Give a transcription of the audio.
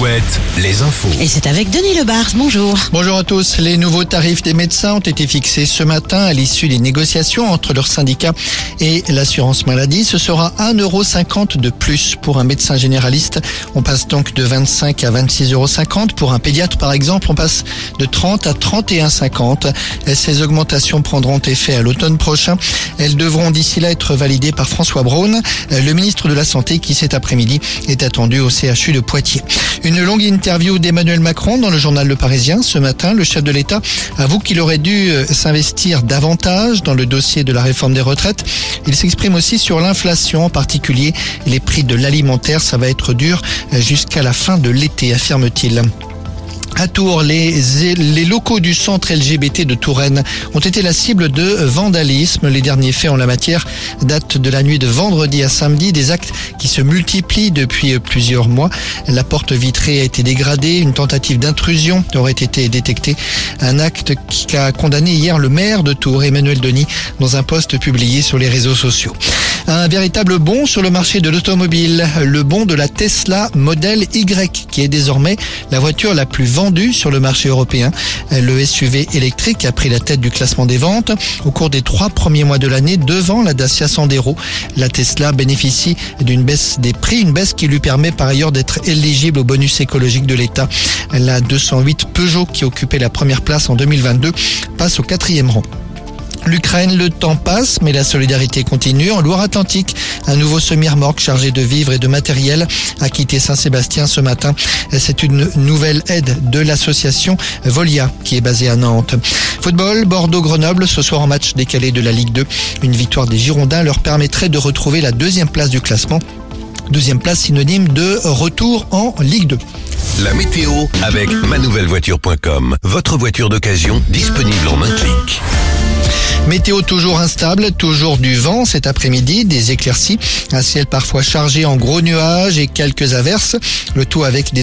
Alouette, les infos. Et c'est avec Denis Lebars, bonjour. Bonjour à tous. Les nouveaux tarifs des médecins ont été fixés ce matin à l'issue des négociations entre leurs syndicats et l'assurance maladie. Ce sera 1,50€ de plus pour un médecin généraliste. On passe donc de 25 à 26,50 euros. Pour un pédiatre, par exemple, on passe de 30 à 31,50. Ces augmentations prendront effet à l'automne prochain. Elles devront d'ici là être validées par François Braun, le ministre de la Santé qui cet après-midi est attendu au CHU de Poitiers. Une longue interview d'Emmanuel Macron dans le journal Le Parisien ce matin. Le chef de l'État avoue qu'il aurait dû euh, s'investir davantage dans le dossier de la réforme des retraites. Il s'exprime aussi sur l'inflation, en particulier les prix de l'alimentaire. Ça va être dur euh, jusqu'à la fin de l'été, affirme-t-il. À Tours, les, locaux du centre LGBT de Touraine ont été la cible de vandalisme. Les derniers faits en la matière datent de la nuit de vendredi à samedi, des actes qui se multiplient depuis plusieurs mois. La porte vitrée a été dégradée, une tentative d'intrusion aurait été détectée. Un acte qui a condamné hier le maire de Tours, Emmanuel Denis, dans un post publié sur les réseaux sociaux. Un véritable bond sur le marché de l'automobile, le bond de la Tesla Model Y, qui est désormais la voiture la plus vendue sur le marché européen. Le SUV électrique a pris la tête du classement des ventes au cours des trois premiers mois de l'année devant la Dacia Sandero. La Tesla bénéficie d'une baisse des prix, une baisse qui lui permet par ailleurs d'être éligible au bonus écologique de l'État. La 208 Peugeot qui occupait la première place en 2022 passe au quatrième rang. L'Ukraine, le temps passe, mais la solidarité continue. En Loire-Atlantique, un nouveau semi-remorque chargé de vivres et de matériel a quitté Saint-Sébastien ce matin. C'est une nouvelle aide de l'association Volia qui est basée à Nantes. Football, Bordeaux-Grenoble, ce soir en match décalé de la Ligue 2. Une victoire des Girondins leur permettrait de retrouver la deuxième place du classement. Deuxième place synonyme de retour en Ligue 2. La météo avec manouvellevoiture.com. Votre voiture d'occasion disponible en un clic. Météo toujours instable, toujours du vent cet après-midi, des éclaircies, un ciel parfois chargé en gros nuages et quelques averses, le tout avec des